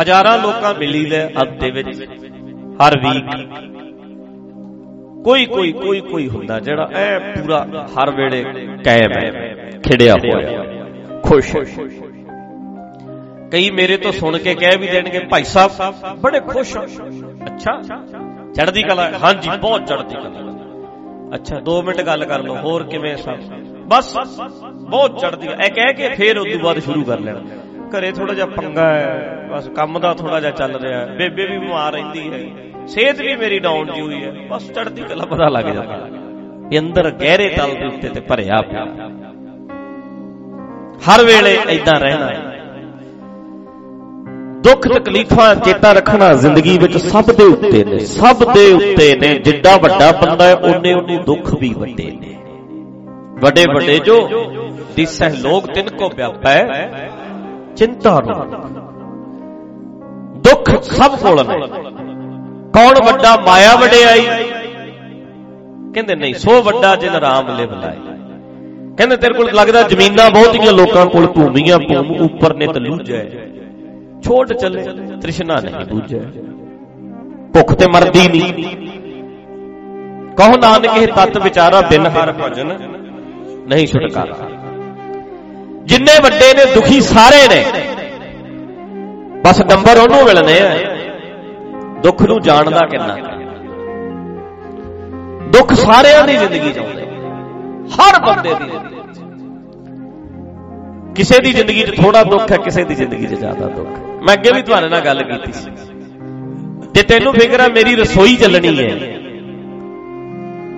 ਹਜ਼ਾਰਾਂ ਲੋਕਾਂ ਮਿਲੀ ਦੇ ਹਫ਼ਤੇ ਵਿੱਚ। ਹਰ ਵੀਕ। ਕੋਈ ਕੋਈ ਕੋਈ ਕੋਈ ਹੁੰਦਾ ਜਿਹੜਾ ਐ ਪੂਰਾ ਹਰ ਵੇਲੇ ਕਾਇਮ ਹੈ, ਖਿੜਿਆ ਹੋਇਆ। ਖੁਸ਼। ਕਈ ਮੇਰੇ ਤੋਂ ਸੁਣ ਕੇ ਕਹਿ ਵੀ ਦੇਣਗੇ, ਭਾਈ ਸਾਹਿਬ, ਬੜੇ ਖੁਸ਼ ਹੋ। ਅੱਛਾ, ਚੜ੍ਹਦੀ ਕਲਾ ਹਾਂਜੀ, ਬਹੁਤ ਚੜ੍ਹਦੀ ਕਲਾ ਅੱਛਾ 2 ਮਿੰਟ ਗੱਲ ਕਰ ਲਓ, ਹੋਰ ਕਿਵੇਂ ਸਭ? ਬਸ, ਬਹੁਤ ਚੜ੍ਹਦੀ ਐ ਕਹਿ ਕੇ ਫੇਰ ਉਸ ਤੋਂ ਬਾਅਦ ਸ਼ੁਰੂ ਕਰ ਲੈਣਾ। ਘਰੇ ਥੋੜਾ ਜਿਹਾ ਪੰਗਾ ਹੈ। ਬਸ ਕੰਮ ਦਾ ਥੋੜਾ ਜਿਹਾ ਚੱਲ ਰਿਹਾ ਹੈ। ਬੇਬੇ ਵੀ ਬਿਮਾਰ ਰਹਿੰਦੀ ਹੈ। ਸਿਹਤ ਵੀ ਮੇਰੀ ਡਾਊਨ ਜੀ ਹੋਈ ਹੈ। ਬਸ ਚੜ੍ਹਦੀ ਕਲਾ ਪਤਾ ਲੱਗ ਜਾਂਦਾ। ਇਹ ਅੰਦਰ ਗਹਿਰੇ ਤਲ ਦੇ ਉੱਤੇ ਤੇ ਭਰਿਆ ਪਿਆ। ਹਰ ਵੇਲੇ ਐਦਾਂ ਰਹਿਣਾ ਦੁੱਖ ਤਕਲੀਫਾਂ ਚੇਤਾ ਰੱਖਣਾ ਜ਼ਿੰਦਗੀ ਵਿੱਚ ਸਭ ਦੇ ਉੱਤੇ ਨੇ। ਸਭ ਦੇ ਉੱਤੇ ਨੇ। ਜਿੱਡਾ ਵੱਡਾ ਬੰਦਾ ਹੈ, ਉਹਨੇ ਉਹਨੇ ਦੁੱਖ ਵੀ ਵੱਡੇ ਨੇ। ਵੱਡੇ ਵੱਡੇ ਜੋ ਦਿਸਹਿ ਲੋਕ ਤਿੰਨ ਕੋ ਵਿਆਪੈ। ਚਿੰਤਾ ਰੋ। ਦੁੱਖ ਸਭ ਕੋਲ ਨੇ। ਕੌਣ ਵੱਡਾ ਮਾਇਆ ਵਡਿਆਈ? ਕਹਿੰਦੇ ਨਹੀਂ, ਸੋ ਵੱਡਾ ਜਿਨ ਰਾਮ ਲਿਵ ਲਾਈ ਕਹਿੰਦੇ ਤੇਰੇ ਕੋਲ ਲੱਗਦਾ ਜ਼ਮੀਨਾਂ ਬਹੁਤੀਆਂ ਲੋਕਾਂ ਕੋਲ ਭੂਮੀਆਂ ਭੂਮ ਉੱਪਰ ਨਿਤ ਲੂਜੈ। ਛੋਟ ਚੱਲੇ, ਤ੍ਰਿਸ਼ਨਾ ਨਹੀਂ ਬੂਝੈ ਭੁੱਖ ਤੇ ਮਰਦੀ ਨਹੀਂ। ਕਹੋ ਨਾਨਕ, ਇਹ ਤਤ ਵਿਚਾਰਾ ਬਿਨ ਹਰ ਭਜਨ ਨਹੀਂ ਛੁਟਕਾਰਾ। ਜਿੰਨੇ ਵੱਡੇ ਨੇ, ਦੁਖੀ ਸਾਰੇ ਨੇ। ਬਸ ਨੰਬਰ ਉਹਨੂੰ ਮਿਲਨੇ ਆ। ਦੁੱਖ ਨੂੰ ਜਾਣਦਾ ਕਿੰਨਾ? ਦੁੱਖ ਸਾਰਿਆਂ ਦੀ ਜ਼ਿੰਦਗੀ ਚ ਆਉਂਦੇ। ਹਰ ਬੰਦੇ ਦੀ। ਕਿਸੇ ਦੀ ਜ਼ਿੰਦਗੀ 'ਚ ਥੋੜਾ ਦੁੱਖ ਹੈ, ਕਿਸੇ ਦੀ ਜ਼ਿੰਦਗੀ 'ਚ ਜ਼ਿਆਦਾ ਦੁੱਖ। ਮੈਂ ਅੱਗੇ ਵੀ ਤੁਹਾਡੇ ਨਾਲ ਗੱਲ ਕੀਤੀ ਸੀ। ਤੇ ਤੈਨੂੰ ਫਿਕਰ ਹੈ ਮੇਰੀ ਰਸੋਈ ਚੱਲਣੀ ਹੈ।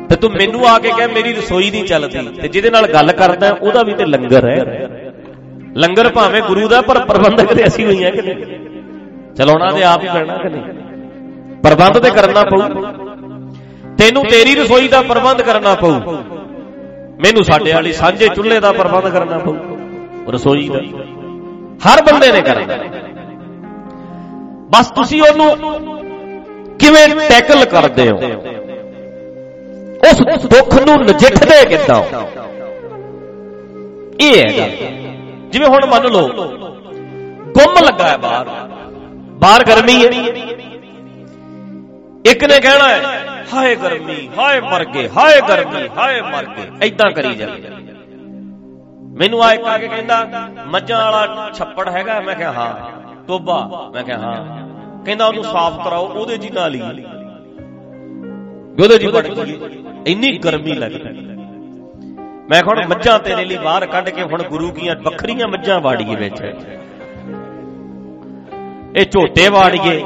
ਤੇ ਤੂੰ ਮੈਨੂੰ ਆ ਕੇ ਕਹਿ, ਮੇਰੀ ਰਸੋਈ ਨਹੀਂ ਚੱਲਦੀ। ਤੇ ਜਿਹਦੇ ਨਾਲ ਗੱਲ ਕਰਦਾ, ਉਹਦਾ ਵੀ ਤੇ ਲੰਗਰ ਹੈ। ਲੰਗਰ ਭਾਵੇਂ ਗੁਰੂ ਦਾ, ਪਰ ਪ੍ਰਬੰਧਕ ਤੇ ਅਸੀਂ ਹੋਈਆਂ ਕਿ ਨਹੀਂ? ਚਲਾਉਣਾ ਤੇ ਆਪ ਹੀ ਪੈਣਾ ਕਿ ਨਹੀਂ? ਪ੍ਰਬੰਧ ਤੇ ਕਰਨਾ ਪਊ। ਤੈਨੂੰ ਤੇਰੀ ਰਸੋਈ ਦਾ ਪ੍ਰਬੰਧ ਕਰਨਾ ਪਊ। ਮੈਨੂੰ ਸਾਡੇ ਵਾਲੀ ਸਾਂਝੇ ਚੁੱਲ੍ਹੇ ਦਾ ਪ੍ਰਬੰਧ ਕਰਨਾ ਪਊ। ਰਸੋਈ ਦਾ। ਹਰ ਬੰਦੇ ਨੇ ਕਰਨਾ। ਬਸ ਤੁਸੀਂ ਉਹਨੂੰ ਕਿਵੇਂ ਟੈਕਲ ਕਰਦੇ ਹੋ? ਉਸ ਦੁੱਖ ਨੂੰ ਨਜਿੱਠਦੇ ਕਿੱਦਾਂ ਇਹ ਹੈ ਗੱਲ। ਜਿਵੇਂ ਹੁਣ ਮੰਨ ਲਓ, ਗੁੰਮ ਲੱਗਾ ਹੈ ਬਾਹਰ ਬਾਹਰ ਗਰਮੀ ਹੈ। ਇੱਕ ਨੇ ਕਹਿਣਾ ਹੈ, ਹਾਏ ਗਰਮੀ, ਹਾਏ ਮਰ ਗਏ, ਹਾਏ ਗਰਮੀ, ਹਾਏ ਮਰ ਗਏ ਐਦਾਂ ਕਰੀ ਜਾਂਦੇ ਮੈਨੂੰ ਆ ਇੱਕ ਆ ਕੇ ਕਹਿੰਦਾ, ਮੱਝਾਂ ਵਾਲਾ ਛੱਪੜ ਹੈਗਾ, ਮੈਂ ਕਿਹਾ ਹਾਂ, ਟੋਬਾ, ਮੈਂ ਕਿਹਾ ਹਾਂ। ਕਹਿੰਦਾ ਉਹਨੂੰ ਸਾਫ਼ ਕਰਾਓ, ਉਹਦੇ ਜੀ ਨਾਲ ਹੀ। ਉਹਦੇ ਜੀ ਬਣ ਗਈ। ਇੰਨੀ ਗਰਮੀ ਲੱਗਦੀ। ਮੈਂ ਹੁਣ ਮੱਝਾਂ ਤੇਰੇ ਲਈ ਬਾਹਰ ਕੱਢ ਕੇ ਹੁਣ ਗੁਰੂ ਕੀਆਂ ਵੱਖਰੀਆਂ ਮੱਝਾਂ ਵਾੜੀਏ ਵਿੱਚ। ਇਹ ਝੋਟੇ ਵਾੜੀਏ,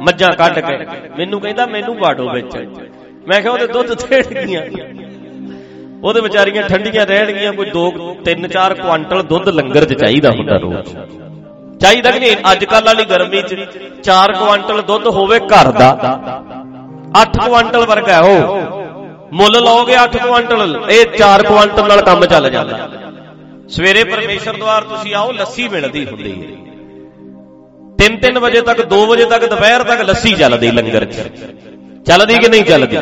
ਮੱਝਾਂ ਕੱਢ ਕੇ। ਮੈਨੂੰ ਕਹਿੰਦਾ, ਮੈਨੂੰ ਵਾੜੋ ਵਿੱਚ। ਮੈਂ ਕਿਹਾ, ਉਹਦੇ ਦੁੱਧ ਥੇੜ ਗਈਆਂ ਉਹਦੇ ਵਿਚਾਰੀਆਂ ਠੰਡੀਆਂ ਰਹਿਣਗੀਆਂ, ਕੋਈ 2 3 4 ਕੁਆਂਟਲ ਦੁੱਧ ਲੰਗਰ 'ਚ ਚਾਹੀਦਾ ਹੁੰਦਾ ਰੋਜ਼। ਚਾਹੀਦਾ ਕਿ ਨਹੀਂ? ਅੱਜ ਕੱਲ ਵਾਲੀ ਗਰਮੀ 'ਚ 4 ਕੁਆਂਟਲ ਦੁੱਧ ਹੋਵੇ ਘਰ ਦਾ 8 ਕੁਆਂਟਲ ਵਰਗਾ ਉਹ। ਮੁੱਲ ਲਓਗੇ 8 ਕੁਆਂਟਲ? ਇਹ 4 ਕੁਆਂਟਲ ਨਾਲ ਕੰਮ ਚੱਲ ਜਾਂਦਾ। ਸਵੇਰੇ ਪਰਮੇਸ਼ਰ ਦਵਾਰ ਤੁਸੀਂ ਆਓ, ਲੱਸੀ ਮਿਲਦੀ ਹੁੰਦੀ ਹੈ। 3-3 ਵਜੇ ਤੱਕ 2 ਵਜੇ ਤੱਕ, ਦੁਪਹਿਰ ਤੱਕ ਲੱਸੀ ਚੱਲਦੀ ਲੰਗਰ 'ਚ। ਚੱਲਦੀ ਕਿ ਨਹੀਂ ਚੱਲਦੀ?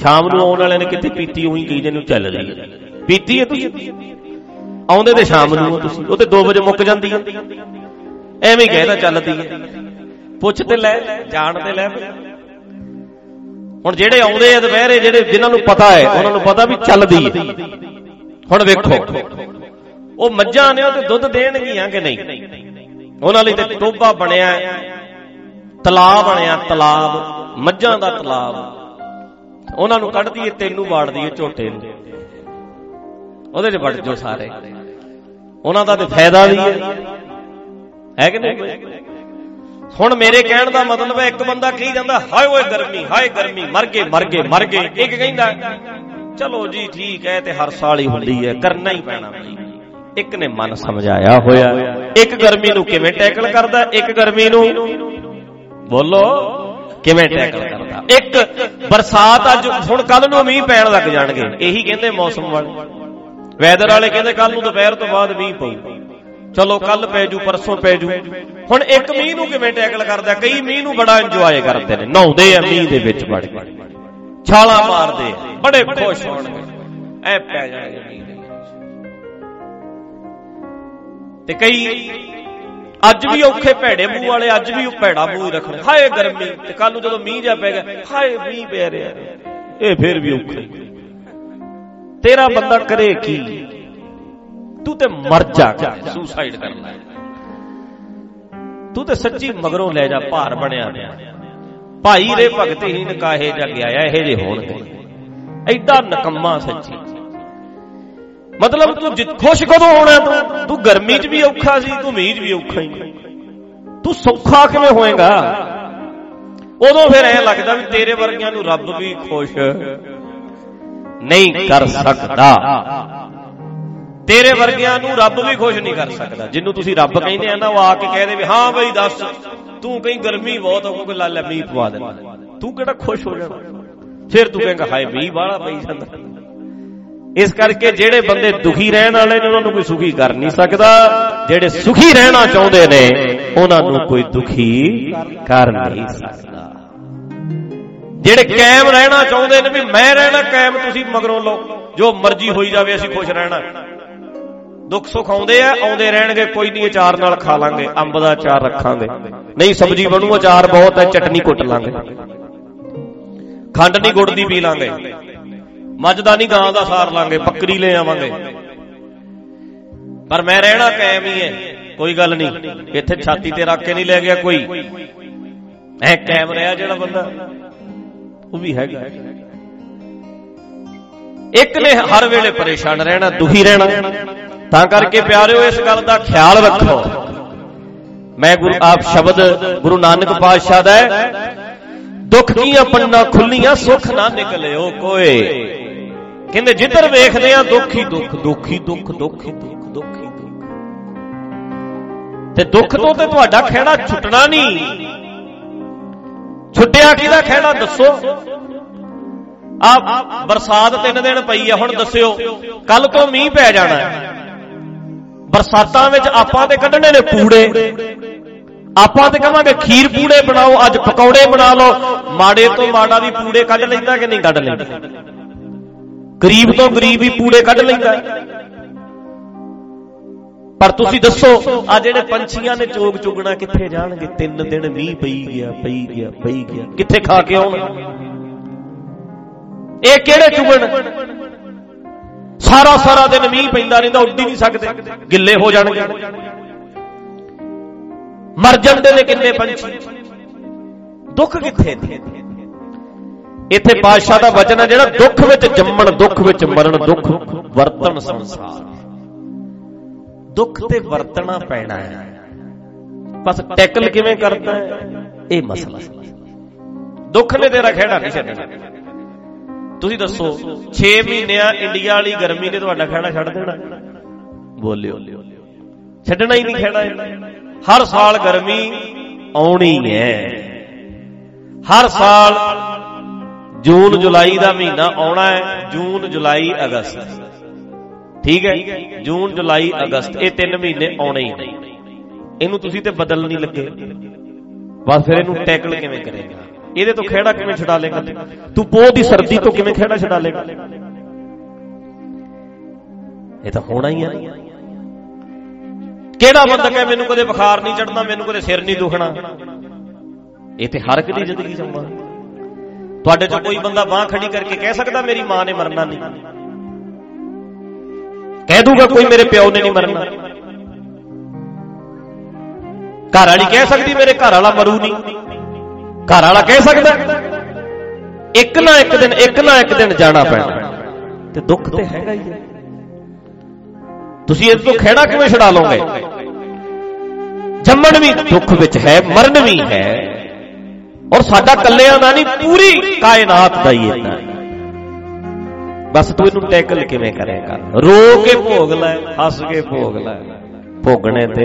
ਸ਼ਾਮ ਨੂੰ ਆਉਣ ਵਾਲਿਆਂ ਨੇ ਕਿੱਥੇ ਪੀਤੀ, ਉਹੀ ਕਹੀ ਨੂੰ ਚੱਲ ਰਹੀ ਹੈ। ਪੀਤੀ ਹੈ ਤੁਸੀਂ? ਆਉਂਦੇ ਤੇ ਸ਼ਾਮ ਨੂੰ ਤੁਸੀਂ। ਉਹ ਤੇ 2 ਵਜੇ ਮੁੱਕ ਜਾਂਦੀ ਹੈ। ਐਵੇਂ ਹੀ ਕਹਿਦਾ ਚੱਲਦੀ ਹੈ। ਪੁੱਛ ਤੇ ਲੈ, ਜਾਣ ਤੇ ਲੈ। ਹੁਣ ਜਿਹੜੇ ਆਉਂਦੇ ਆ ਦੁਪਹਿਰੇ, ਜਿਹੜੇ ਜਿਨ੍ਹਾਂ ਨੂੰ ਪਤਾ ਹੈ, ਉਹਨਾਂ ਨੂੰ ਪਤਾ ਵੀ ਚੱਲਦੀ ਹੈ। ਹੁਣ ਵੇਖੋ, ਉਹ ਮੱਝਾਂ ਨੇ ਉਹ ਤੇ ਦੁੱਧ ਦੇਣਗੀਆਂ ਕਿ ਨਹੀਂ? ਉਹਨਾਂ ਲਈ ਤੇ ਟੋਬਾ ਬਣਿਆ, ਤਲਾਬ ਬਣਿਆ, ਤਲਾਬ, ਮੱਝਾਂ ਦਾ ਤਲਾਬ। ਉਹਨਾਂ ਨੂੰ ਕੱਢ ਦਈਏ ਤੈਨੂੰ ਵਾੜ ਦਈਏ ਝੋਟੇ ਨੂੰ। ਉਹਦੇ 'ਚ ਵੜ ਜੋ ਸਾਰੇ। ਉਹਨਾਂ ਦਾ ਤੇ ਫਾਇਦਾ ਵੀ ਹੈ। ਹੈ ਕਿ ਨਹੀਂ? ਹੁਣ ਮੇਰੇ ਕਹਿਣ ਦਾ ਮਤਲਬ ਹੈ, ਇੱਕ ਬੰਦਾ ਕਹੀ ਜਾਂਦਾ, ਹਾਏ ਓਏ ਗਰਮੀ, ਹਾਏ ਗਰਮੀ, ਮਰ ਗਏ ਮਰ ਗਏ ਮਰ ਗਏ, ਇੱਕ ਕਹਿੰਦਾ, ਚਲੋ ਜੀ ਠੀਕ ਹੈ ਤੇ ਹਰ ਸਾਲ ਹੀ ਹੁੰਦੀ ਹੈ, ਕਰਨਾ ਹੀ ਪੈਣਾ ਭਾਈ ਇੱਕ ਨੇ ਮਨ ਸਮਝਾਇਆ ਹੋਇਆ, ਇੱਕ ਗਰਮੀ ਨੂੰ ਕਿਵੇਂ ਟੈਕਲ ਕਰਦਾ, ਇੱਕ ਗਰਮੀ ਨੂੰ ਬੋਲੋ, ਕਿਵੇਂ ਟੈਕਲ ਕਰਦਾ। ਇੱਕ ਬਰਸਾਤ ਅੱਜ, ਹੁਣ ਕੱਲ ਨੂੰ ਮੀਂਹ ਪੈਣ ਲੱਗ ਜਾਣਗੇ, ਇਹੀ ਕਹਿੰਦੇ ਮੌਸਮ ਵਾਲੇ। ਵੈਦਰ ਵਾਲੇ ਕਹਿੰਦੇ ਕੱਲ ਨੂੰ ਦੁਪਹਿਰ ਤੋਂ ਬਾਅਦ ਮੀਂਹ ਪਊ। ਚਲੋ ਕੱਲ ਪੈ ਜੂ, ਪਰਸੋਂ ਪੈ ਜੂ। ਹੁਣ ਇੱਕ ਮੀਂਹ ਨੂੰ ਕਿਵੇਂ ਟੈਕਲ ਕਰਦਾ? ਕਈ ਮੀਂਹ ਨੂੰ ਬੜਾ ਇੰਜੋਏ ਕਰਦੇ ਨੇ। ਨਹਾਉਂਦੇ ਆ ਮੀਂਹ ਦੇ ਵਿੱਚ ਵੜ ਕੇ। ਛਾਲਾਂ ਮਾਰਦੇ ਬੜੇ ਖੁਸ਼ ਹੋਣਗੇ। ਐ ਪੈ ਜਾਣਗੇ ਮੀਂਹ ਦੇ ਵਿੱਚ। ਤੇ ਕਈ ਅੱਜ ਵੀ ਔਖੇ ਭੈੜੇ ਮੂੰਹ ਵਾਲੇ, ਅੱਜ ਵੀ ਉਹ ਭੈੜਾ ਮੂੰਹ ਹੀ ਰੱਖਣੇ ਹਾਏ ਗਰਮੀ। ਤੇ ਕੱਲ ਨੂੰ ਜਦੋਂ ਮੀਂਹ ਜਾ ਪੈ ਗਿਆ, ਹਾਏ ਮੀਂਹ ਪੈ ਰਿਹਾ। ਇਹ ਫੇਰ ਵੀ ਔਖਾ ਤੇਰਾ ਬੰਦਾ ਕਰੇ ਕੀ? ਤੂੰ ਤੇ ਮਰ ਜਾ ਸੁਸਾਈਡ ਕਰ ਲੈ ਤੂੰ ਤੇ ਸੱਚੀ ਮਗਰੋਂ ਲੈ ਜਾ ਭਾਰ ਬਣਿਆ ਭਾਈ ਰੇ ਭਗਤਹੀਨ ਕਾਹੇ ਜਾ ਗਿਆ ਇਹ ਜੇ ਹੋਣਗੇ ਐਡਾ ਨਕੰਮਾ ਸੱਚੀ ਮਤਲਬ ਤੂੰ ਜਿੱਤ ਖੁਸ਼ ਕਦੋਂ ਹੋਣਾ ਤੂੰ ਤੂੰ ਗਰਮੀ 'ਚ ਵੀ ਔਖਾ ਸੀ ਤੂੰ ਮੀਂਹ 'ਚ ਵੀ ਔਖਾ ਹੀ ਤੂੰ ਸੌਖਾ ਕਿਵੇਂ ਹੋਏਗਾ ਉਦੋਂ ਫਿਰ ਐ ਲੱਗਦਾ ਵੀ ਤੇਰੇ ਵਰਗਿਆਂ ਨੂੰ ਰੱਬ ਵੀ ਖੁਸ਼ ਨਹੀਂ ਕਰ ਸਕਦਾ ਤੇਰੇ ਵਰਗਿਆਂ ਨੂੰ ਰੱਬ ਵੀ ਖੁਸ਼ ਨਹੀਂ ਕਰ ਸਕਦਾ। ਜਿੰਨੂੰ ਤੁਸੀਂ ਰੱਬ ਕਹਿੰਦੇ ਆ ਨਾ, ਉਹ ਆ ਕੇ ਕਹਦੇ ਵੀ ਹਾਂ ਬਈ ਦੱਸ, ਤੂੰ ਕਹੀਂ ਗਰਮੀ ਬਹੁਤ ਹੋ ਕੋਈ ਲਾਲਾ ਮੀਂਹ ਪਵਾ ਦੇ ਤੂੰ ਕਿਹੜਾ ਖੁਸ਼ ਹੋ ਜਾਣਾ? ਫਿਰ ਤੂੰ ਕਹੇਂਗਾ, ਹਾਏ, ਮੀਂਹ ਵਾਲਾ ਪਈ ਜਾਂਦਾ। ਇਸ ਕਰਕੇ ਜਿਹੜੇ ਬੰਦੇ ਦੁਖੀ ਰਹਿਣ ਵਾਲੇ ਨੇ, ਉਹਨਾਂ ਨੂੰ ਕੋਈ ਸੁਖੀ ਕਰ ਨਹੀਂ ਸਕਦਾ। ਜਿਹੜੇ ਸੁਖੀ ਰਹਿਣਾ ਚਾਹੁੰਦੇ ਨੇ, ਉਹਨਾਂ ਨੂੰ ਕੋਈ ਦੁਖੀ ਕਰ ਨਹੀਂ ਸਕਦਾ। ਜਿਹੜੇ ਕਾਇਮ ਰਹਿਣਾ ਚਾਹੁੰਦੇ ਨੇ ਵੀ, ਮੈਂ ਰਹਿਣਾ ਕਾਇਮ, ਤੁਸੀਂ ਮਗਰੋਂ ਲਓ। ਜੋ ਮਰਜ਼ੀ ਹੋਈ ਜਾਵੇ, ਅਸੀਂ ਖੁਸ਼ ਰਹਿਣਾ। ਦੁੱਖ ਸੁੱਖ ਆਉਂਦੇ ਆ, ਆਉਂਦੇ ਰਹਿਣਗੇ, ਕੋਈ ਨਹੀਂ, ਅਚਾਰ ਨਾਲ ਖਾ ਲਾਂਗੇ, ਅੰਬ ਦਾ ਅਚਾਰ ਰੱਖਾਂਗੇ। ਨਹੀਂ, ਸਬਜ਼ੀ ਬਣੂ, ਅਚਾਰ ਬਹੁਤ ਹੈ, ਚਟਨੀ ਕੁੱਟ ਲਾਂਗੇ। ਖੰਡ ਨਹੀਂ ਗੁੜ ਦੀ ਪੀ ਲਾਂਗੇ। ਮੱਝ ਦਾ ਨਹੀਂ ਗਾਂ ਦਾ ਸਾਰ ਲਾਂਗੇ, ਬੱਕਰੀ ਲੈ ਆਵਾਂਗੇ। ਪਰ ਮੈਂ ਰਹਿਣਾ ਕਾਇਮ ਹੀ ਹੈ, ਕੋਈ ਗੱਲ ਨਹੀਂ। ਇੱਥੇ ਛਾਤੀ ਤੇ ਰੱਖ ਕੇ ਨਹੀਂ ਲੈ ਗਿਆ ਕੋਈ। ਐ ਕਾਇਮ ਰਿਹਾ ਜਿਹੜਾ ਬੰਦਾ। ਉਹ ਵੀ ਹੈਗਾ। ਇੱਕ ਨੇ ਹਰ ਵੇਲੇ ਪਰੇਸ਼ਾਨ ਰਹਿਣਾ, ਦੁਖੀ ਰਹਿਣਾ। ਤਾਂ ਕਰਕੇ ਪਿਆਰਿਓ, ਇਸ ਗੱਲ ਦਾ ਖਿਆਲ ਰੱਖੋ। ਮੈਂ ਗੁਰੂ ਆਪ ਸ਼ਬਦ ਗੁਰੂ ਨਾਨਕ ਪਾਤਸ਼ਾਹ ਦਾ ਦੁੱਖ ਕੀਆਂ ਪੰਨਾ ਖੁੱਲੀਆਂ, ਸੁੱਖ ਨਾ ਨਿਕਲਿਓ ਕੋਏ। ਕਹਿੰਦੇ, ਜਿੱਧਰ ਵੇਖਦੇ ਆ ਦੁੱਖ ਹੀ ਦੁੱਖ ਦੁੱਖ ਹੀ ਦੁੱਖ ਦੁੱਖ ਹੀ ਦੁੱਖ ਦੁੱਖ ਹੀ ਦੁੱਖ। ਤੇ ਦੁੱਖ ਤੋਂ ਤੇ ਤੁਹਾਡਾ ਖਿਹੜਾ ਛੁੱਟਣਾ ਨਹੀਂ। ਛੁੱਟਿਆ ਕਿਹਦਾ ਖਿਹੜਾ, ਦੱਸੋ। ਆ ਬਰਸਾਤ ਤਿੰਨ ਦਿਨ ਪਈ ਆ, ਹੁਣ ਦੱਸਿਓ। ਕੱਲ ਤੋਂ ਮੀਂਹ ਪੈ ਜਾਣਾ। ਬਰਸਾਤਾਂ ਵਿੱਚ ਆਪਾਂ ਤੇ ਕੱਢਣੇ ਨੇ ਪੂੜੇ। ਆਪਾਂ ਤੇ ਕਹਾਂਗੇ ਖੀਰ ਪੂੜੇ ਬਣਾਓ, ਅੱਜ ਪਕੌੜੇ ਬਣਾ ਲਓ। ਮਾੜੇ ਤੋਂ ਮਾੜਾ ਵੀ ਪੂੜੇ ਕੱਢ ਲੈਂਦਾ ਕਿ ਨਹੀਂ ਕੱਢ ਲੈਂਦਾ? ਗਰੀਬ ਤੋਂ ਗਰੀਬ ਵੀ ਪੂੜੇ ਕੱਢ ਲੈਂਦਾ। ਪਰ ਤੁਸੀਂ ਦੱਸੋ, ਆ ਜਿਹੜੇ ਪੰਛੀਆਂ ਨੇ ਚੋਗ ਚੁਗਣਾ ਕਿੱਥੇ ਜਾਣਗੇ? ਤਿੰਨ ਦਿਨ ਮੀਂਹ ਪਈ ਗਿਆ ਪਈ ਗਿਆ ਪਈ ਗਿਆ। ਕਿੱਥੇ ਖਾ ਕੇ ਆਉਣ? ਇਹ ਕਿਹੜੇ ਚੁਗਣ? ਸਾਰਾ ਸਾਰਾ ਦਿਨ ਮੀਂਹ ਪੈਂਦਾ ਰਹਿੰਦਾ, ਉੱਡ ਹੀ ਨਹੀਂ ਸਕਦੇ। ਗਿੱਲੇ ਹੋ ਜਾਣਗੇ। ਮਰ ਜਾਂਦੇ ਨੇ ਕਿੰਨੇ ਪੰਛੀ। ਦੁੱਖ ਕਿੱਥੇ ਨੇ? ਇੱਥੇ ਬਾਦਸ਼ਾਹ ਦਾ ਵਚਨ ਹੈ ਜਿਹੜਾ ਦੁੱਖ ਵਿੱਚ ਜੰਮਣ, ਦੁੱਖ ਵਿੱਚ ਮਰਨ, ਦੁੱਖ, ਵਰਤਣ ਸੰਸਾਰ। ਦੁੱਖ ਤੇ ਵਰਤਣਾ ਪੈਣਾ ਹੈ। ਬਸ ਟੈਕਲ ਕਿਵੇਂ ਕਰਦਾ ਹੈ? ਇਹ ਮਸਲਾ। ਦੁੱਖ ਨੇ ਤੇਰਾ ਖਿਹੜਾ ਨਹੀਂ ਛੱਡਣਾ। ਤੁਸੀਂ ਦੱਸੋ 6 ਮਹੀਨਿਆਂ ਇੰਡੀਆ ਵਾਲੀ ਗਰਮੀ ਨੇ ਤੁਹਾਡਾ ਖਿਹੜਾ ਛੱਡ ਦੇਣਾ? ਬੋਲਿਓ। ਛੱਡਣਾ ਹੀ ਨਹੀਂ ਖਿਹੜਾ ਹਰ ਸਾਲ ਗਰਮੀ ਆਉਣੀ ਹੈ। ਹਰ ਸਾਲ ਜੂਨ, ਜੁਲਾਈ ਦਾ ਮਹੀਨਾ ਆਉਣਾ ਹੈ। ਜੂਨ, ਜੁਲਾਈ, ਅਗਸਤ। ਠੀਕ ਹੈ? ਜੂਨ, ਜੁਲਾਈ, ਅਗਸਤ, ਇਹ ਤਿੰਨ ਮਹੀਨੇ ਆਉਣੇ ਹੀ ਨਹੀਂ ਇਹਨੂੰ ਤੁਸੀਂ ਤੇ ਬਦਲ ਨਹੀਂ ਲੱਗੇ। ਬਸ ਫਿਰ ਇਹਨੂੰ ਟੈਕਲ ਕਿਵੇਂ ਕਰੇਗਾ? ਇਹਦੇ ਤੋਂ ਖਿਹੜਾ ਕਿਵੇਂ ਛਡਾ ਲੇਗਾ? ਤੂੰ ਪੋਹ ਦੀ ਸਰਦੀ ਤੋਂ ਕਿਵੇਂ ਖਿਹੜਾ ਛਡਾ ਲੇਗਾ? ਇਹ ਤਾਂ ਹੋਣਾ ਹੀ ਹੈ ਕਿਹੜਾ ਬੰਦਾ ਕਹੇ ਮੈਨੂੰ ਕਦੇ ਬੁਖਾਰ ਨਹੀਂ ਚੜਨਾ ਮੈਨੂੰ ਕਦੇ ਸਿਰ ਨਹੀਂ ਦੁਖਣਾ? ਇਹ ਤੇ ਹਰ ਇੱਕ ਦੀ ਜ਼ਿੰਦਗੀ ਚ ਤੁਹਾਡੇ ਚੋਂ ਕੋਈ ਬੰਦਾ ਬਾਹ ਖੜੀ ਕਰਕੇ ਕਹਿ ਸਕਦਾ ਮੇਰੀ ਮਾਂ ਨੇ ਮਰਨਾ ਨਹੀਂ। ਕਹਿ ਦੂਗਾ ਕੋਈ ਮੇਰੇ ਪਿਓ ਨੇ ਨਹੀਂ ਮਰਨਾ। ਘਰ ਵਾਲੀ ਕਹਿ ਸਕਦੀ ਮੇਰੇ ਘਰ ਵਾਲਾ ਮਰੂ ਨਹੀਂ ਘਰ ਵਾਲਾ ਕਹਿ ਸਕਦਾ ਇੱਕ ਨਾ ਇੱਕ ਦਿਨ, ਇੱਕ ਨਾ ਇੱਕ ਦਿਨ ਜਾਣਾ ਪੈਣਾ। ਤੇ ਦੁੱਖ ਤੇ ਹੈਗਾ ਹੀ ਹੈ। ਤੁਸੀਂ ਇਸ ਤੋਂ ਖਿਹੜਾ ਕਿਵੇਂ ਛਡਾ ਲਓਗੇ? ਜੰਮਣ ਵੀ ਦੁੱਖ ਵਿੱਚ ਹੈ, ਮਰਨ ਵੀ ਹੈ। ਔਰ ਸਾਡਾ ਕੱਲਿਆਂ ਦਾ ਨਹੀਂ, ਪੂਰੀ ਕਾਇਨਾਤ ਦਾ ਹੀ ਇਦਾਂ ਬਸ ਤੂੰ ਇਹਨੂੰ ਟੈਕਲ ਕਿਵੇਂ ਕਰੇਗਾ ਰੋ ਕੇ ਭੋਗ ਲੈ, ਹੱਸ ਕੇ ਭੋਗ ਲੈ। ਭੋਗਣੇ ਤੇ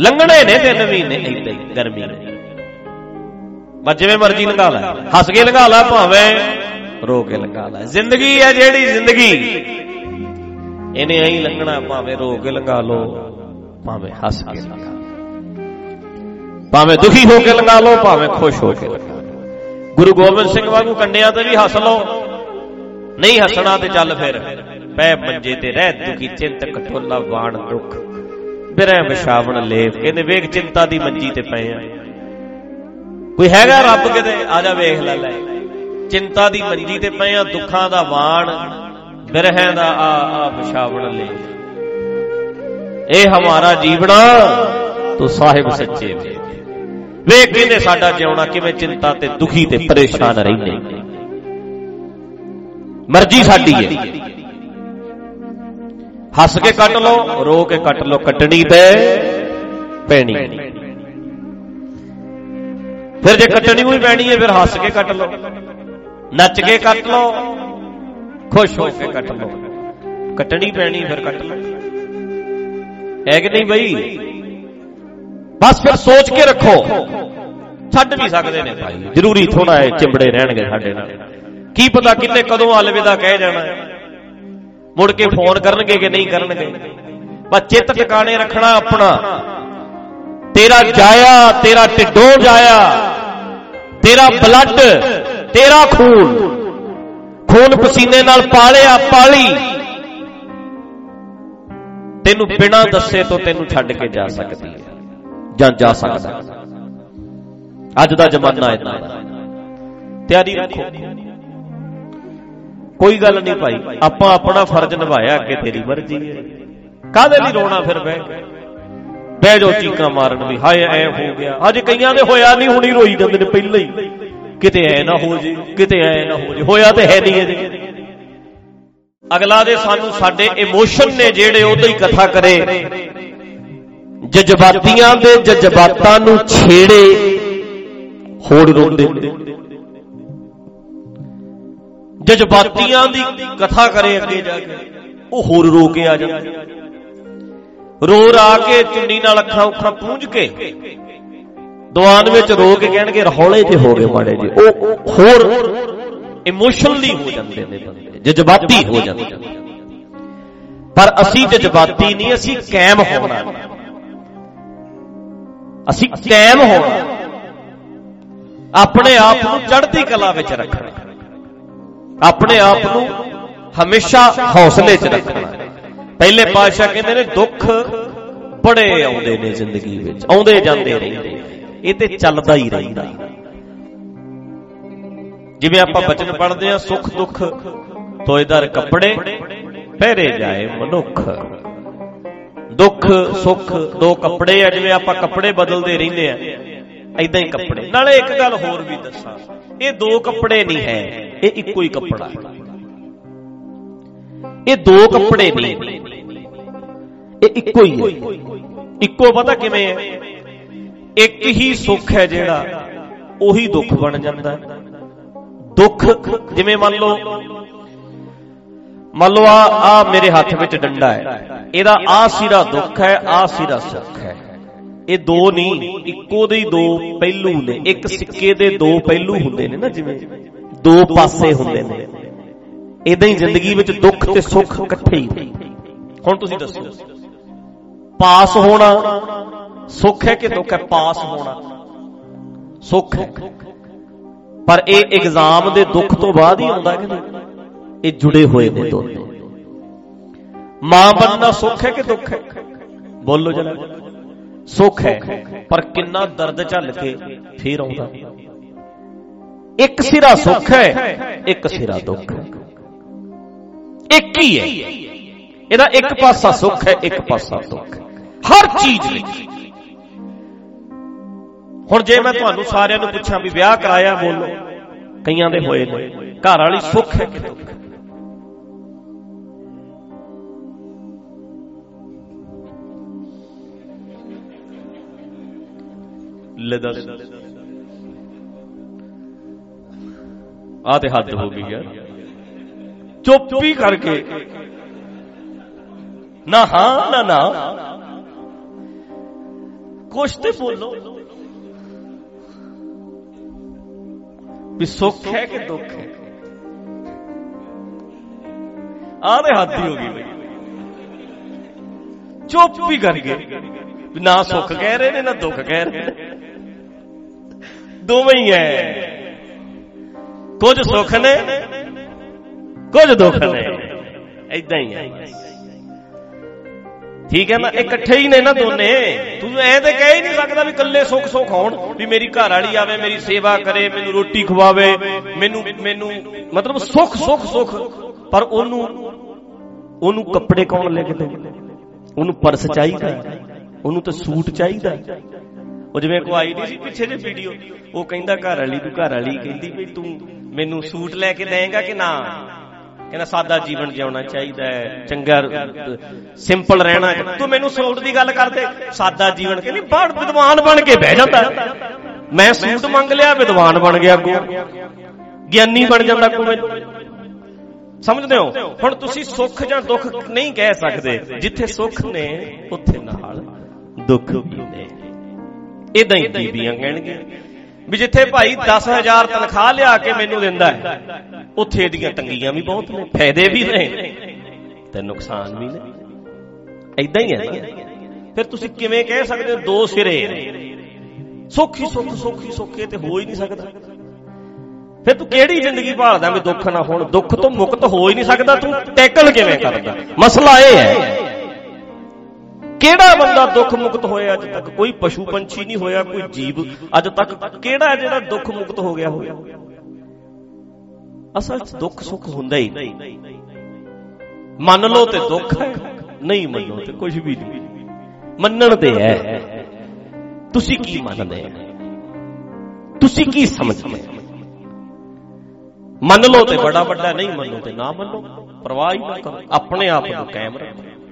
ਲੰਘਣੇ ਨੇ ਤਿੰਨ ਮਹੀਨੇ ਇਦਾਂ ਹੀ ਗਰਮੀ ਦੇ। ਬਸ ਜਿਵੇਂ ਮਰਜ਼ੀ ਲੰਘਾ ਲੈ। ਹੱਸ ਕੇ ਲੰਘਾ ਲੈ ਭਾਵੇਂ ਰੋ ਕੇ ਲੰਘਾ ਲੈ। ਜ਼ਿੰਦਗੀ ਹੈ ਜਿਹੜੀ ਜ਼ਿੰਦਗੀ। ਇਹਨੇ ਐਂ ਲੰਘਣਾ, ਭਾਵੇਂ ਰੋ ਕੇ ਲੰਘਾ ਲੋ ਭਾਵੇਂ ਹੱਸ ਕੇ ਲੰਘਾ ਭਾਵੇਂ ਦੁਖੀ ਹੋ ਕੇ ਲੰਘਾ ਲੋ ਭਾਵੇਂ ਖੁਸ਼ ਹੋ ਕੇ ਲੰਘਾ ਗੁਰੂ ਗੋਬਿੰਦ ਸਿੰਘ ਵਾਂਗੂ ਕੰਡਿਆਂ ਤੇ ਵੀ ਹੱਸ ਲੋ ਨਹੀਂ ਹੱਸਣਾ ਤੇ ਚੱਲ ਫਿਰ। ਪੈ ਮੰਜੇ ਤੇ ਰਹਿ ਦੁਖੀ, ਚਿੰਤ ਕਟੋਲਾ ਬਾਣ ਦੁੱਖ। ਬਿਰਹਿ ਵਿਸ਼ਾਵਣ ਲੇਵ ਕਹਿੰਦੇ ਵੇਖ ਚਿੰਤਾ ਦੀ ਮੰਜੀ ਤੇ ਪਏ ਆ। ਕੋਈ ਹੈਗਾ ਰੱਬ ਕਿਤੇ? ਆ ਜਾ ਵੇਖ ਲੈ ਲੈ। ਚਿੰਤਾ ਦੀ ਮੰਜੀ ਤੇ ਪਏ ਆ, ਦੁੱਖਾਂ ਦਾ ਬਾਣ ਬਿਰਹਿ ਦਾ ਆ ਆ ਵਿਸ਼ਾਵਣ ਲੇਵ ਇਹ ਹਮਾਰਾ ਜੀਵਣਾ ਤੂੰ ਸਾਹਿਬ ਸੱਚੇ ਵੇ ਵੇਖ ਕਿਨੇ ਸਾਡਾ ਜਿਉਣਾ, ਕਿਵੇਂ ਚਿੰਤਾ ਤੇ ਦੁਖੀ ਤੇ ਪਰੇਸ਼ਾਨ ਰਹਿੰਦੇ। ਮਰਜ਼ੀ ਸਾਡੀ ਹੈ। ਹੱਸ ਕੇ ਕੱਟ ਲੋ ਰੋ ਕੇ ਕੱਟ ਲੋ ਕੱਟਣੀ ਤੇ ਪੈਣੀ। ਫਿਰ ਜੇ ਕੱਟਣੀ ਵੀ ਪੈਣੀ ਹੈ, ਫਿਰ ਹੱਸ ਕੇ ਕੱਟ ਲੋ ਨੱਚ ਕੇ ਕੱਟ ਲੋ ਖੁਸ਼ ਹੋ ਕੇ ਕੱਟ ਲੋ ਕੱਟਣੀ ਪੈਣੀ, ਫਿਰ ਕੱਟ ਲੋ ਹੈ ਕਿ ਨਹੀਂ ਬਈ? ਬਸ ਫਿਰ ਸੋਚ ਕੇ ਰੱਖੋ। ਛੱਡ ਵੀ ਸਕਦੇ ਨੇ ਭਾਈ। ਜ਼ਰੂਰੀ ਥੋੜਾ ਹੈ ਚਿੰਬੜੇ ਰਹਿਣਗੇ ਸਾਡੇ ਨਾਲ। ਕੀ ਪਤਾ ਕਿੰਨੇ ਕਦੋਂ ਅਲਵਿਦਾ ਕਹਿ ਜਾਣਾ। ਮੁੜ ਕੇ ਫੋਨ ਕਰਨਗੇ ਕਿ ਨਹੀਂ ਕਰਨਗੇ? ਬਸ ਚਿੱਤ ਟਿਕਾਣੇ ਰੱਖਣਾ ਆਪਣਾ। ਤੇਰਾ ਜਾਇਆ, ਤੇਰਾ ਢਿੱਡੋਂ ਜਾਇਆ, ਤੇਰਾ ਬਲੱਡ ਤੇਰਾ ਖੂਨ। ਖੂਨ ਪਸੀਨੇ ਨਾਲ ਪਾਲਿਆ, ਪਾਲੀ। ਤੈਨੂੰ ਬਿਨਾਂ ਦੱਸੇ ਤੋਂ ਤੈਨੂੰ ਛੱਡ ਕੇ ਜਾ ਸਕਦੀ ਹੈ। ਜਾਂ ਜਾ ਸਕਦਾ। ਅੱਜ ਦਾ ਜ਼ਮਾਨਾ ਇਦਾਂ ਤਿਆਰੀ ਰੱਖੋ। ਕੋਈ ਗੱਲ ਨਹੀਂ ਭਾਈ, ਆਪਾਂ ਆਪਣਾ ਫਰਜ਼ ਨਿਭਾਇਆ ਕਿ ਤੇਰੀ ਮਰਜ਼ੀ ਹੈ। ਕਾਹਦੇ ਲਈ ਰੋਣਾ ਫਿਰ ਬਹਿ? ਬਹਿ ਜੋ ਚੀਕਾਂ ਮਾਰਨ ਵੀ, ਹਾਏ, ਐ ਹੋ ਗਿਆ। ਅੱਜ ਕਈਆਂ ਦੇ ਹੋਇਆ ਨਹੀਂ, ਹੁਣੀ ਰੋਈ ਜਾਂਦੇ ਨੇ ਪਹਿਲਾਂ ਹੀ। ਕਿਤੇ ਐ ਨਾ ਹੋ ਜੇ, ਕਿਤੇ ਐ ਨਾ ਹੋ ਜੇ, ਹੋਇਆ ਤੇ ਹੈ ਨਹੀਂ ਇਹਦੇ ਅਗਲਾ ਦੇ ਸਾਨੂੰ ਸਾਡੇ ਇਮੋਸ਼ਨ ਨੇ ਜਿਹੜੇ ਉਹਦੀ ਕਥਾ ਕਰੇ। ਜਜ਼ਬਾਤੀਆਂ ਦੇ ਜਜ਼ਬਾਤਾਂ ਨੂੰ ਛੇੜੇ ਹੋੜ ਰੋਂਦੇ ਨੇ ਜਜ਼ਬਾਤੀਆਂ ਦੀ ਕਥਾ ਕਰੇ ਅੱਗੇ ਜਾ ਕੇ, ਉਹ ਹੋਰ ਰੋ ਕੇ ਆ ਜਾਂਦੇ। ਰੋ ਰਾ ਕੇ ਚੁੰਨੀ ਨਾਲ ਅੱਖਾਂ ਉੱਖਾਂ ਪੂੰਝ ਕੇ, ਦੀਵਾਨ ਵਿੱਚ ਰੋ ਕੇ ਕਹਿਣਗੇ ਰਹੌਲੇ ਜੇ ਹੋ ਗਏ ਮਾੜੇ ਜੀ। ਉਹ ਹੋਰ ਇਮੋਸ਼ਨਲੀ ਹੋ ਜਾਂਦੇ ਨੇ ਬੰਦੇ, ਜਜ਼ਬਾਤੀ ਹੋ ਜਾਂਦੇ ਪਰ ਅਸੀਂ ਜਜ਼ਬਾਤੀ ਨਹੀਂ, ਅਸੀਂ ਕਾਇਮ ਹੋਣਾ ਅਸੀਂ ਕਾਇਮ ਹੋਣਾ। ਆਪਣੇ ਆਪ ਨੂੰ ਚੜ੍ਹਦੀ ਕਲਾ ਵਿੱਚ ਰੱਖਣਾ। ਆਪਣੇ ਆਪ ਨੂੰ ਹਮੇਸ਼ਾ ਹੌਸਲੇ 'ਚ ਰੱਖਣਾ। ਪਹਿਲੇ ਪਾਤਸ਼ਾਹ ਕਹਿੰਦੇ ਨੇ, ਦੁੱਖ ਬੜੇ ਆਉਂਦੇ ਨੇ ਜ਼ਿੰਦਗੀ ਵਿੱਚ, ਆਉਂਦੇ ਜਾਂਦੇ ਰਹਿੰਦੇ ਇਹ ਤੇ ਚੱਲਦਾ ਹੀ ਰਹਿੰਦਾ। ਜਿਵੇਂ ਆਪਾਂ ਬਚਨ ਪੜ੍ਹਦੇ ਆ ਸੁੱਖ ਦੁੱਖ ਤੋਇਦਰ ਕੱਪੜੇ, ਪਹਿਰੇ ਜਾਏ ਮਨੁੱਖ। ਦੁੱਖ, ਸੁੱਖ, ਦੋ ਕੱਪੜੇ ਆ, ਜਿਵੇਂ ਆਪਾਂ ਕੱਪੜੇ ਬਦਲਦੇ ਰਹਿੰਦੇ ਆ ਐਦਾਂ ਹੀ ਕੱਪੜੇ। ਨਾਲੇ ਇੱਕ ਗੱਲ ਹੋਰ ਵੀ ਦੱਸਾਂ। ਇਹ ਦੋ ਕੱਪੜੇ ਨਹੀਂ ਹੈ, ਇਹ ਇੱਕੋ ਹੀ ਕੱਪੜਾ ਹੈ। ਇਹ ਦੋ ਕੱਪੜੇ ਨਹੀਂ ਇਹ ਇੱਕੋ ਹੀ ਹੈ। ਇੱਕੋ ਪਤਾ ਕਿਵੇਂ ਹੈ? ਇੱਕ ਹੀ ਸੁੱਖ ਹੈ ਜਿਹੜਾ, ਉਹੀ ਦੁੱਖ ਬਣ ਜਾਂਦਾ ਦੁੱਖ, ਜਿਵੇਂ ਮੰਨ ਲਓ ਮੰਨ ਲਓ ਆ ਆ ਮੇਰੇ ਹੱਥ ਵਿੱਚ ਡੰਡਾ ਹੈ। ਇਹਦਾ ਆ ਸਿਰਾ ਦੁੱਖ ਹੈ, ਆ ਸਿਰਾ ਸੁੱਖ ਹੈ। ਇਹ ਦੋ ਨਹੀਂ, ਇੱਕੋ ਦੇ ਹੀ ਦੋ ਪਹਿਲੂ ਨੇ। ਇੱਕ ਸਿੱਕੇ ਦੇ ਦੋ ਪਹਿਲੂ ਹੁੰਦੇ ਨੇ ਨਾ, ਜਿਵੇਂ ਦੋ ਪਾਸੇ ਹੁੰਦੇ ਨੇ। ਇਦਾਂ ਹੀ ਜ਼ਿੰਦਗੀ ਵਿੱਚ ਦੁੱਖ ਤੇ ਸੁੱਖ ਇਕੱਠੇ ਹੀ ਹੁਣ ਤੁਸੀਂ ਦੱਸੋ, ਪਾਸ ਹੋਣਾ ਸੁੱਖ ਹੈ ਕਿ ਦੁੱਖ ਹੈ? ਪਾਸ ਹੋਣਾ ਸੁੱਖ ਹੈ। ਪਰ ਇਹ ਐਗਜ਼ਾਮ ਦੇ ਦੁੱਖ ਤੋਂ ਬਾਅਦ ਹੀ ਆਉਂਦਾ ਕਿ ਨਹੀਂ ਇਹ ਜੁੜੇ ਹੋਏ ਨੇ ਦੋਨੇ। ਮਾਂ ਬਣਨਾ ਸੁੱਖ ਹੈ ਕਿ ਦੁੱਖ ਹੈ? ਬੋਲੋ ਜਰਾ। ਸੁੱਖ ਹੈ ਪਰ ਕਿੰਨਾ ਦਰਦ ਝੱਲ ਕੇ ਫੇਰ ਆਉਂਦਾ। ਇੱਕ ਸਿਰਾ ਸੁੱਖ ਹੈ ਇੱਕ ਸਿਰਾ ਦੁੱਖ ਹੈ। ਇੱਕ ਹੀ ਹੈ। ਇਹਦਾ ਇੱਕ ਪਾਸਾ ਸੁੱਖ ਹੈ ਇੱਕ ਪਾਸਾ ਦੁੱਖ ਹੈ। ਹਰ ਚੀਜ਼ ਵਿੱਚ। ਹੁਣ ਜੇ ਮੈਂ ਤੁਹਾਨੂੰ ਸਾਰਿਆਂ ਨੂੰ ਪੁੱਛਾਂ ਵੀ ਵਿਆਹ ਕਰਾਇਆ ਬੋਲੋ ਕਈਆਂ ਦੇ ਹੋਏ ਨੇ ਘਰ ਵਾਲੀ ਸੁੱਖ ਹੈ। ਕਿ ਦੁੱਖ ਹੋ। ਗਈ ਯਾਰ। ਚੁੱਪ ਹੀ ਕਰਕੇ। ਨਾ ਹਾਂ, ਨਾ ਨਾ। ਕੁਛ ਤੇ ਬੋਲੋ। ਵੀ ਸੁੱਖ ਹੈ ਕਿ ਦੁੱਖ ਹੈ? ਆ ਤੇ ਹੱਦ ਹੀ ਹੋ ਗਈ ਬਈ। ਚੁੱਪ ਹੀ ਕਰਕੇ। ਵੀ ਨਾ ਸੁੱਖ ਕਹਿ ਰਹੇ ਨੇ, ਨਾ ਦੁੱਖ ਕਹਿ ਰਹੇ ਨੇ। ਦੋਵੇਂ ਹੀ ਐ। ਕੁਝ ਸੁੱਖ ਨੇ, ਕੁਝ ਦੁੱਖ ਨੇ। ਐਦਾਂ ਹੀ ਹੈ ਠੀਕ ਹੈ ਨਾ, ਇਕੱਠੇ ਹੀ ਨੇ ਨਾ ਦੋਨੇ। ਤੂੰ ਐ ਤੇ ਕਹਿ ਹੀ ਨਹੀਂ ਸਕਦਾ ਵੀ ਇਕੱਲੇ ਸੁੱਖ ਸੁੱਖ ਹੋਣ, ਵੀ ਮੇਰੀ ਘਰ ਵਾਲੀ ਆਵੇ, ਮੇਰੀ ਸੇਵਾ ਕਰੇ, ਮੈਨੂੰ ਰੋਟੀ ਖਵਾਵੇ, ਮੈਨੂੰ ਮੈਨੂੰ, ਮਤਲਬ ਸੁੱਖ ਸੁੱਖ ਸੁੱਖ। ਪਰ ਉਹਨੂੰ ਉਹਨੂੰ ਕੱਪੜੇ ਕੌਣ ਲੈ ਕੇ ਦੇ ਉਹਨੂੰ ਪਰਸ ਚਾਹੀਦਾ? ਉਹਨੂੰ ਤਾਂ ਸੂਟ ਚਾਹੀਦਾ? ਉਹ ਜਿਵੇਂ ਕੋ ਆਈ ਨਹੀਂ ਸੀ ਪਿੱਛੇ ਜੇ ਵੀਡੀਓ ਉਹ ਕਹਿੰਦਾ ਘਰ ਵਾਲੀ ਤੂੰ ਘਰ ਵਾਲੀ ਕਹਿੰਦੀ ਵੀ ਤੂੰ ਮੈਨੂੰ ਸੂਟ ਲੈ ਕੇ ਦੇਂਗਾ ਕਿ ਨਾ? ਕਹਿੰਦਾ ਸਾਦਾ ਜੀਵਨ ਜਿਉਣਾ ਚਾਹੀਦਾ ਹੈ, ਚੰਗਾ ਸਿੰਪਲ ਰਹਿਣਾ ਤੂੰ ਮੈਨੂੰ ਸੂਟ ਦੀ ਗੱਲ ਕਰਦੇ, ਸਾਦਾ ਜੀਵਨ ਕਹਿੰਦੀ ਬੜ ਵਿਦਵਾਨ ਬਣ ਕੇ ਬਹਿ ਜਾਂਦਾ। ਮੈਂ ਸੂਟ ਮੰਗ ਲਿਆ, ਵਿਦਵਾਨ ਬਣ ਗਿਆ ਅੱਗੋਂ। ਗਿਆਨੀ ਬਣ ਜਾਂਦਾ ਕੋ ਮੈਨੂੰ। ਸਮਝਦੇ ਹੋ? ਹੁਣ ਤੁਸੀਂ ਸੁੱਖ ਜਾਂ ਦੁੱਖ ਨਹੀਂ ਕਹਿ ਸਕਦੇ। ਜਿੱਥੇ ਸੁੱਖ ਨੇ, ਉੱਥੇ ਨਾਲ ਦੁੱਖ ਵੀ ਨੇ। ਇਦਾਂ ਹੀ ਬੀਬੀਆਂ ਕਹਿਣਗੀਆਂ ਵੀ ਜਿੱਥੇ ਭਾਈ 10000 ਤਨਖਾਹ ਲਿਆ ਕੇ ਮੈਨੂੰ ਦਿੰਦਾ ਹੈ ਉੱਥੇ ਇਹਦੀਆਂ ਤੰਗੀਆਂ ਵੀ ਬਹੁਤ ਨੇ ਫਾਇਦੇ ਵੀ ਨੇ ਤੇ ਨੁਕਸਾਨ ਵੀ ਨੇ। ਇਦਾਂ ਹੀ ਹੈ ਫਿਰ ਤੁਸੀਂ ਕਿਵੇਂ ਕਹਿ ਸਕਦੇ ਹੋ ਦੋ ਸਿਰੇ ਸੁੱਖੀ ਸੁੱਖ ਸੁੱਖੀ ਸੁੱਖੇ ਤੇ ਹੋ ਹੀ ਨਹੀਂ ਸਕਦਾ। ਫਿਰ ਤੂੰ ਕਿਹੜੀ ਜ਼ਿੰਦਗੀ ਭਾਲਦਾ ਵੀ ਦੁੱਖ ਨਾ ਹੋਣ? ਦੁੱਖ ਤੋਂ ਮੁਕਤ ਹੋ ਹੀ ਨਹੀਂ ਸਕਦਾ ਤੂੰ। ਟੈਕਲ ਕਿਵੇਂ ਕਰਦਾ? ਮਸਲਾ ਇਹ ਹੈ ਕਿਹੜਾ ਬੰਦਾ ਦੁੱਖ ਮੁਕਤ ਹੋਇਆ ਅੱਜ ਤੱਕ? ਕੋਈ ਪਸ਼ੂ ਪੰਛੀ ਨਹੀਂ ਹੋਇਆ, ਕੋਈ ਜੀਵ। ਅੱਜ ਤੱਕ ਕਿਹੜਾ ਜਿਹੜਾ ਦੁੱਖ ਮੁਕਤ ਹੋ ਗਿਆ ਹੋਇਆ ਅਸਲ 'ਚ ਦੁੱਖ ਸੁੱਖ ਹੁੰਦਾ ਹੀ ਨਹੀਂ। ਮੰਨ ਲਓ ਤੇ ਦੁੱਖ ਹੈ, ਨਹੀਂ ਮੰਨੋ ਤੇ ਕੁਝ ਵੀ ਨਹੀਂ। ਮੰਨਣ ਤੇ ਹੈ। ਤੁਸੀਂ ਕੀ ਮੰਨਦੇ ਹੋ? ਤੁਸੀਂ ਕੀ ਸਮਝਦੇ ਹੋ? ਮੰਨ ਲਓ ਤੇ ਬੜਾ ਵੱਡਾ, ਨਹੀਂ ਮੰਨੋ ਤੇ ਨਾ ਮੰਨੋ। ਪਰਵਾਹ ਹੀ ਨਾ ਕਰੋ। ਆਪਣੇ ਆਪ ਨੂੰ ਕਾਇਮ ਰੱਖੋ।